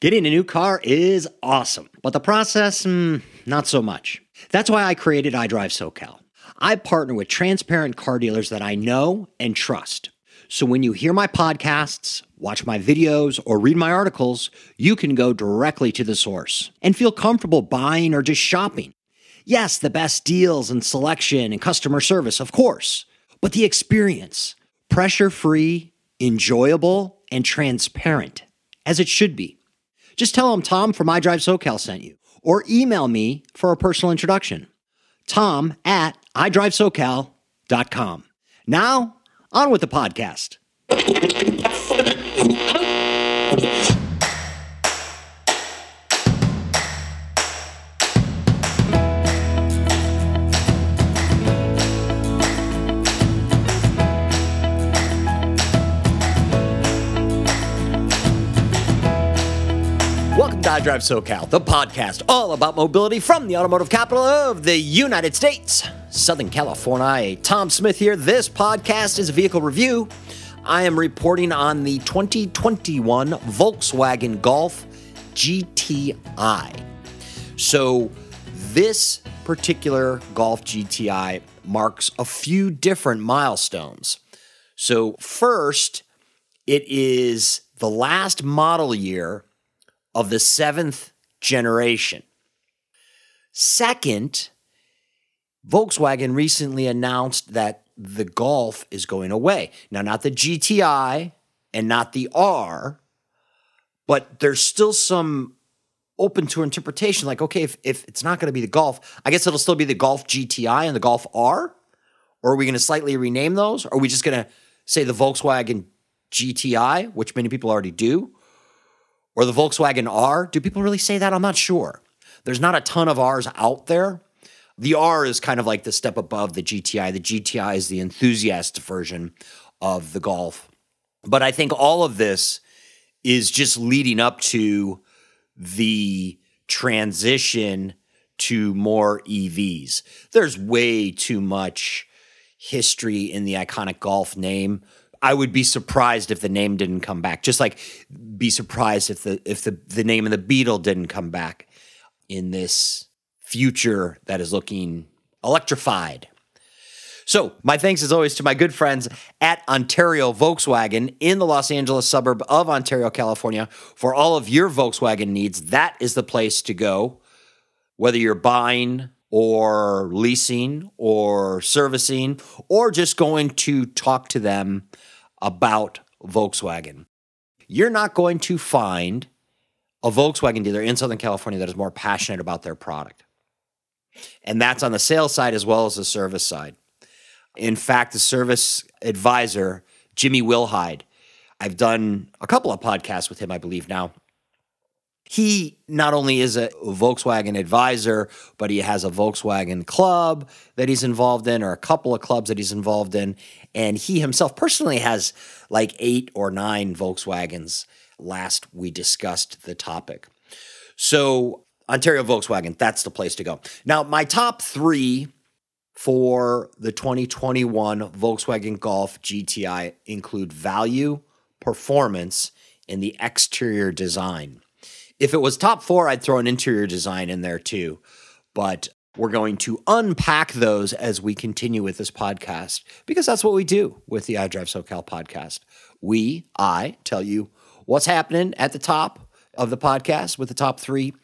Getting a new car is awesome, but the process, mm, not so much. That's why I created iDrive SoCal. I partner with transparent car dealers that I know and trust. So when you hear my podcasts, watch my videos, or read my articles, you can go directly to the source and feel comfortable buying or just shopping. Yes, the best deals and selection and customer service, of course, but the experience pressure free, enjoyable, and transparent, as it should be. Just tell them Tom from iDrive SoCal sent you, or email me for a personal introduction. Tom at iDriveSoCal.com. Now, on with the podcast. To iDrive SoCal, the podcast all about mobility from the automotive capital of the United States, Southern California. Tom Smith here. This podcast is a vehicle review. I am reporting on the 2021 Volkswagen Golf GTI. So, this particular Golf GTI marks a few different milestones. So, first, it is the last model year of the seventh generation. Second, Volkswagen recently announced that the Golf is going away. Now, not the GTI and not the R, but there's still some open to interpretation. Like, okay, if, if it's not going to be the Golf, I guess it'll still be the Golf GTI and the Golf R? Or are we going to slightly rename those? Or are we just going to say the Volkswagen GTI, which many people already do? Or the Volkswagen R? Do people really say that? I'm not sure. There's not a ton of R's out there. The R is kind of like the step above the GTI. The GTI is the enthusiast version of the Golf. But I think all of this is just leading up to the transition to more EVs. There's way too much history in the iconic Golf name. I would be surprised if the name didn't come back. Just like be surprised if the if the, the name of the Beetle didn't come back in this future that is looking electrified. So, my thanks as always to my good friends at Ontario Volkswagen in the Los Angeles suburb of Ontario, California, for all of your Volkswagen needs. That is the place to go. Whether you're buying or leasing or servicing or just going to talk to them about Volkswagen. You're not going to find a Volkswagen dealer in Southern California that is more passionate about their product. And that's on the sales side as well as the service side. In fact, the service advisor, Jimmy Wilhide, I've done a couple of podcasts with him, I believe now. He not only is a Volkswagen advisor, but he has a Volkswagen club that he's involved in, or a couple of clubs that he's involved in. And he himself personally has like eight or nine Volkswagens last we discussed the topic. So, Ontario Volkswagen, that's the place to go. Now, my top three for the 2021 Volkswagen Golf GTI include value, performance, and the exterior design. If it was top four, I'd throw an interior design in there too. But we're going to unpack those as we continue with this podcast because that's what we do with the iDrive SoCal podcast. We, I, tell you what's happening at the top of the podcast with the top three,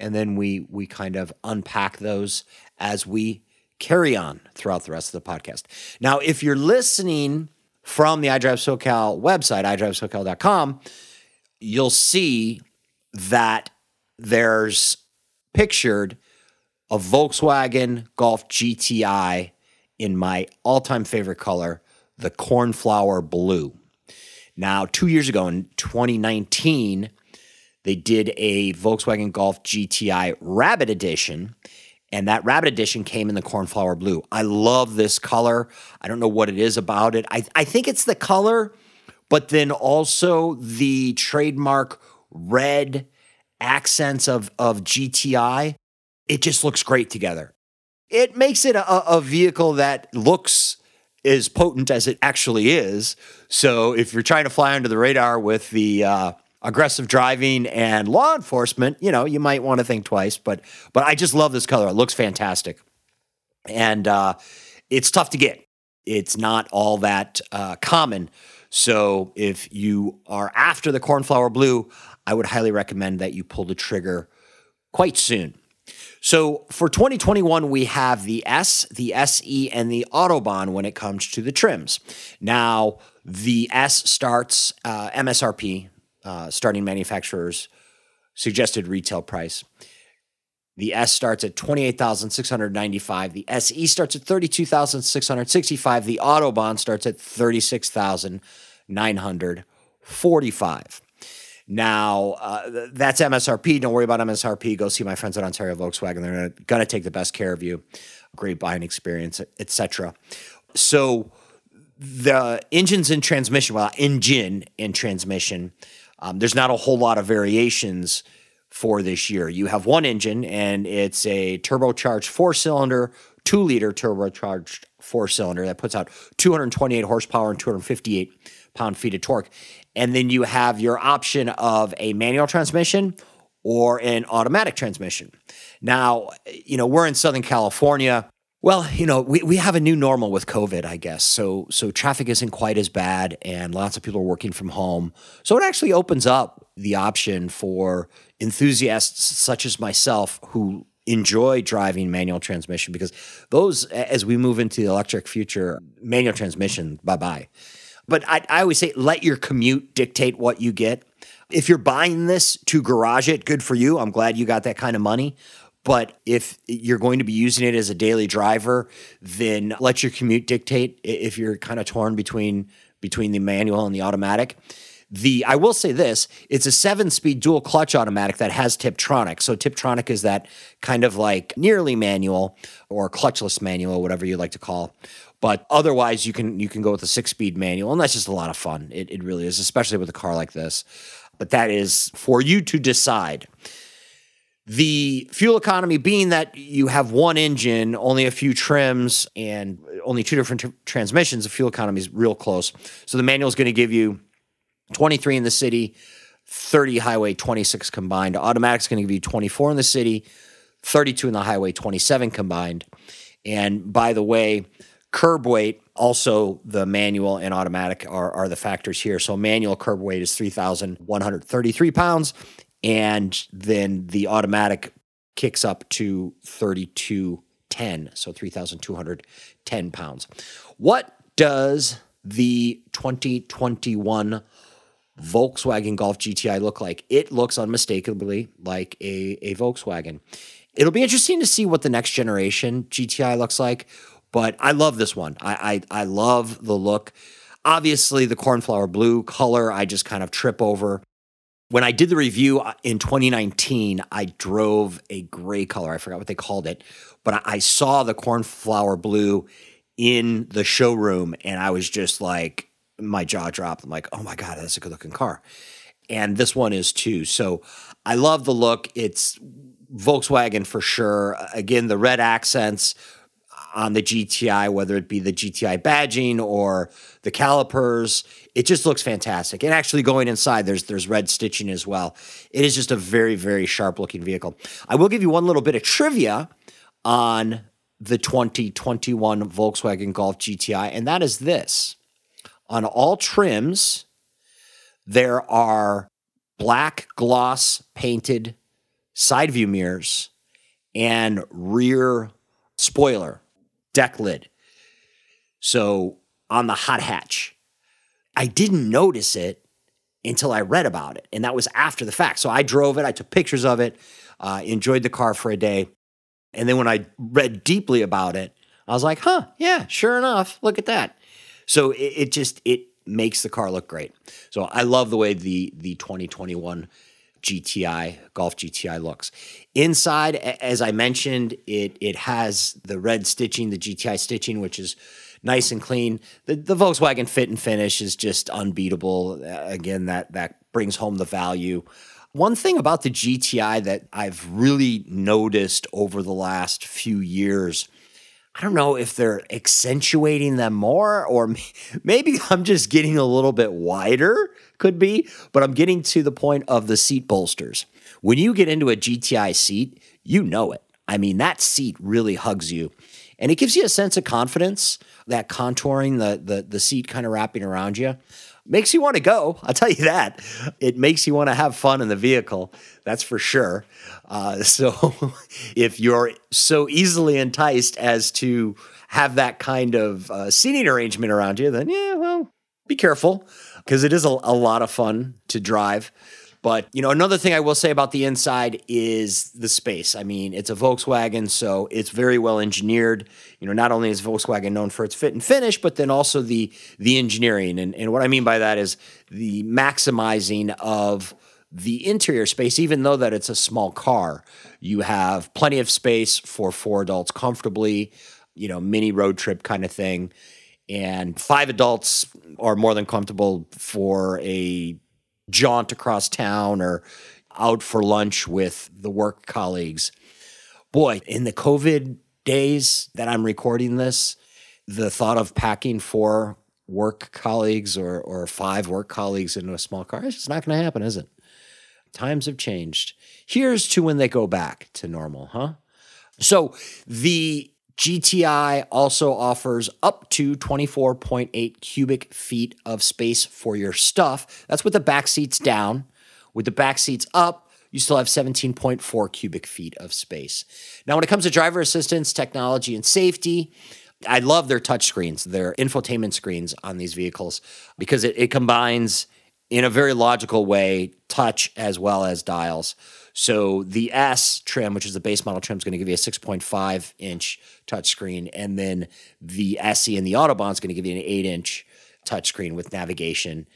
and then we we kind of unpack those as we carry on throughout the rest of the podcast. Now, if you're listening from the iDrive SoCal website, iDriveSoCal.com, you'll see that there's pictured a Volkswagen Golf GTI in my all time favorite color, the cornflower blue. Now, two years ago in 2019, they did a Volkswagen Golf GTI Rabbit Edition, and that Rabbit Edition came in the cornflower blue. I love this color. I don't know what it is about it. I, I think it's the color, but then also the trademark red accents of, of GTI. It just looks great together. It makes it a, a vehicle that looks as potent as it actually is. So if you're trying to fly under the radar with the uh, aggressive driving and law enforcement, you know, you might want to think twice. But but I just love this color. It looks fantastic, and uh, it's tough to get. It's not all that uh, common. So if you are after the cornflower blue, I would highly recommend that you pull the trigger quite soon. So for 2021, we have the S, the SE, and the Autobahn when it comes to the trims. Now, the S starts uh, MSRP, uh, starting manufacturer's suggested retail price. The S starts at 28,695. The SE starts at 32,665. The Autobahn starts at 36,945. Now, uh, that's MSRP. Don't worry about MSRP. Go see my friends at Ontario Volkswagen. They're going to take the best care of you. Great buying experience, etc. So, the engines and transmission, well, engine and transmission, um, there's not a whole lot of variations for this year. You have one engine, and it's a turbocharged four cylinder, two liter turbocharged four cylinder that puts out 228 horsepower and 258 pound feet of torque. And then you have your option of a manual transmission or an automatic transmission. Now, you know, we're in Southern California. Well, you know, we, we have a new normal with COVID, I guess. So so traffic isn't quite as bad and lots of people are working from home. So it actually opens up the option for enthusiasts such as myself who enjoy driving manual transmission because those as we move into the electric future, manual transmission, bye-bye. But I, I always say let your commute dictate what you get. If you're buying this to garage it, good for you. I'm glad you got that kind of money. But if you're going to be using it as a daily driver, then let your commute dictate if you're kind of torn between between the manual and the automatic. The I will say this, it's a 7-speed dual clutch automatic that has Tiptronic. So Tiptronic is that kind of like nearly manual or clutchless manual, whatever you like to call. But otherwise, you can you can go with a six speed manual, and that's just a lot of fun. It, it really is, especially with a car like this. But that is for you to decide. The fuel economy being that you have one engine, only a few trims, and only two different t- transmissions, the fuel economy is real close. So the manual is going to give you 23 in the city, 30 highway, 26 combined. Automatic's going to give you 24 in the city, 32 in the highway, 27 combined. And by the way, curb weight, also the manual and automatic are, are the factors here. So manual curb weight is 3,133 pounds and then the automatic kicks up to 3210 so 3210 pounds what does the 2021 volkswagen golf gti look like? It looks unmistakably like a, a volkswagen. It'll be interesting to see what the next generation gti looks like but i love this one. I i, I love the look. Obviously the cornflower blue color i just kind of trip over. When I did the review uh, in 2019, I drove a gray color. I forgot what they called it, but I saw the cornflower blue in the showroom and I was just like, my jaw dropped. I'm like, oh my God, that's a good looking car. And this one is too. So I love the look. It's Volkswagen for sure. Again, the red accents on the GTI, whether it be the GTI badging or the calipers. It just looks fantastic. And actually going inside, there's there's red stitching as well. It is just a very, very sharp looking vehicle. I will give you one little bit of trivia on the 2021 Volkswagen Golf GTI, and that is this. On all trims, there are black gloss painted side view mirrors and rear spoiler deck lid. So on the hot hatch, I didn't notice it until I read about it. And that was after the fact. So I drove it, I took pictures of it, uh, enjoyed the car for a day. And then when I read deeply about it, I was like, huh, yeah, sure enough, look at that. So it, it just, it makes the car look great. So I love the way the, the 2021 GTI, Golf GTI looks. Inside, as I mentioned, it it has the red stitching, the GTI stitching, which is nice and clean. The, the Volkswagen fit and finish is just unbeatable. Again, that that brings home the value. One thing about the GTI that I've really noticed over the last few years, I don't know if they're accentuating them more or maybe I'm just getting a little bit wider, could be, but I'm getting to the point of the seat bolsters. When you get into a GTI seat, you know it. I mean, that seat really hugs you and it gives you a sense of confidence, that contouring, the, the, the seat kind of wrapping around you. Makes you want to go. I'll tell you that. It makes you want to have fun in the vehicle. That's for sure. Uh, so, if you're so easily enticed as to have that kind of uh, seating arrangement around you, then yeah, well, be careful because it is a, a lot of fun to drive. But, you know, another thing I will say about the inside is the space. I mean, it's a Volkswagen, so it's very well engineered. You know, not only is Volkswagen known for its fit and finish, but then also the the engineering. And, and what I mean by that is the maximizing of the interior space, even though that it's a small car, you have plenty of space for four adults comfortably, you know, mini road trip kind of thing. And five adults are more than comfortable for a jaunt across town or out for lunch with the work colleagues. Boy, in the COVID days that I'm recording this, the thought of packing four work colleagues or, or five work colleagues into a small car, it's not going to happen, is it? Times have changed. Here's to when they go back to normal, huh? So the GTI also offers up to 24.8 cubic feet of space for your stuff. That's with the back seats down. With the back seats up, you still have 17.4 cubic feet of space. Now, when it comes to driver assistance, technology, and safety, I love their touch screens, their infotainment screens on these vehicles, because it, it combines in a very logical way touch as well as dials. So the S trim, which is the base model trim, is going to give you a 6.5 inch touchscreen, and then the SE and the Autobahn is going to give you an 8 inch touchscreen with navigation.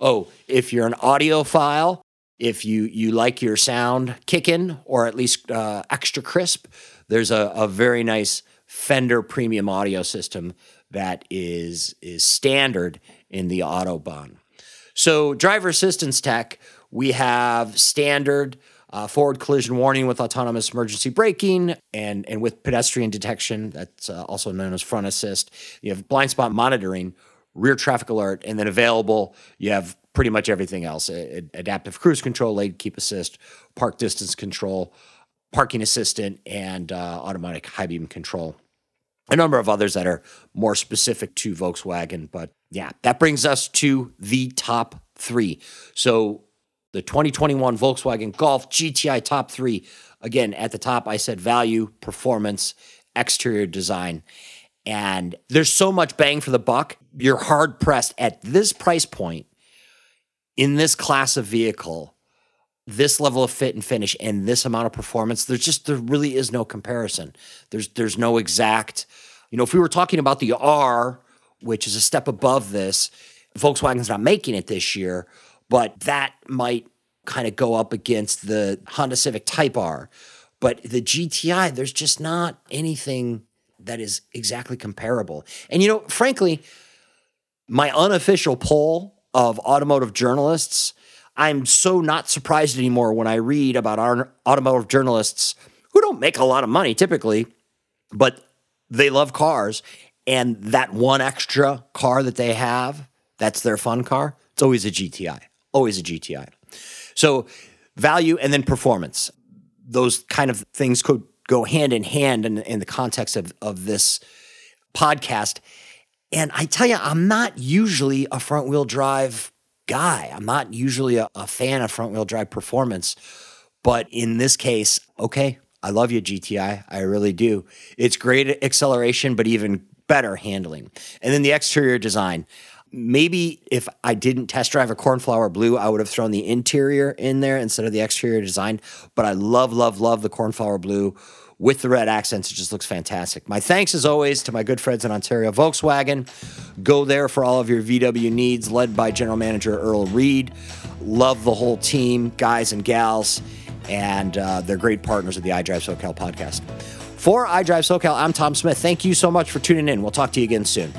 Oh, if you're an audiophile, if you you like your sound kicking or at least uh, extra crisp, there's a, a very nice Fender premium audio system that is is standard in the Autobahn. So driver assistance tech, we have standard uh, forward collision warning with autonomous emergency braking and, and with pedestrian detection. That's uh, also known as front assist. You have blind spot monitoring, rear traffic alert, and then available, you have pretty much everything else adaptive cruise control, lane keep assist, park distance control, parking assistant, and uh, automatic high beam control. A number of others that are more specific to Volkswagen. But yeah, that brings us to the top three. So the 2021 Volkswagen Golf GTI top three. Again, at the top, I said value, performance, exterior design. And there's so much bang for the buck. You're hard pressed at this price point in this class of vehicle, this level of fit and finish, and this amount of performance. There's just, there really is no comparison. There's, there's no exact, you know, if we were talking about the R, which is a step above this, Volkswagen's not making it this year but that might kind of go up against the Honda Civic Type R. But the GTI, there's just not anything that is exactly comparable. And you know, frankly, my unofficial poll of automotive journalists, I'm so not surprised anymore when I read about our automotive journalists who don't make a lot of money typically, but they love cars. And that one extra car that they have, that's their fun car, it's always a GTI always a GTI. So value and then performance. Those kind of things could go hand in hand in, in the context of, of this podcast. And I tell you, I'm not usually a front wheel drive guy. I'm not usually a, a fan of front wheel drive performance. But in this case, okay, I love you, GTI. I really do. It's great acceleration, but even better handling. And then the exterior design maybe if I didn't test drive a cornflower blue, I would have thrown the interior in there instead of the exterior design. But I love, love, love the cornflower blue with the red accents. It just looks fantastic. My thanks, as always, to my good friends in Ontario Volkswagen. Go there for all of your VW needs, led by General Manager Earl Reed. Love the whole team, guys and gals, and uh, they're great partners of the iDrive SoCal podcast. For iDrive SoCal, I'm Tom Smith. Thank you so much for tuning in. We'll talk to you again soon.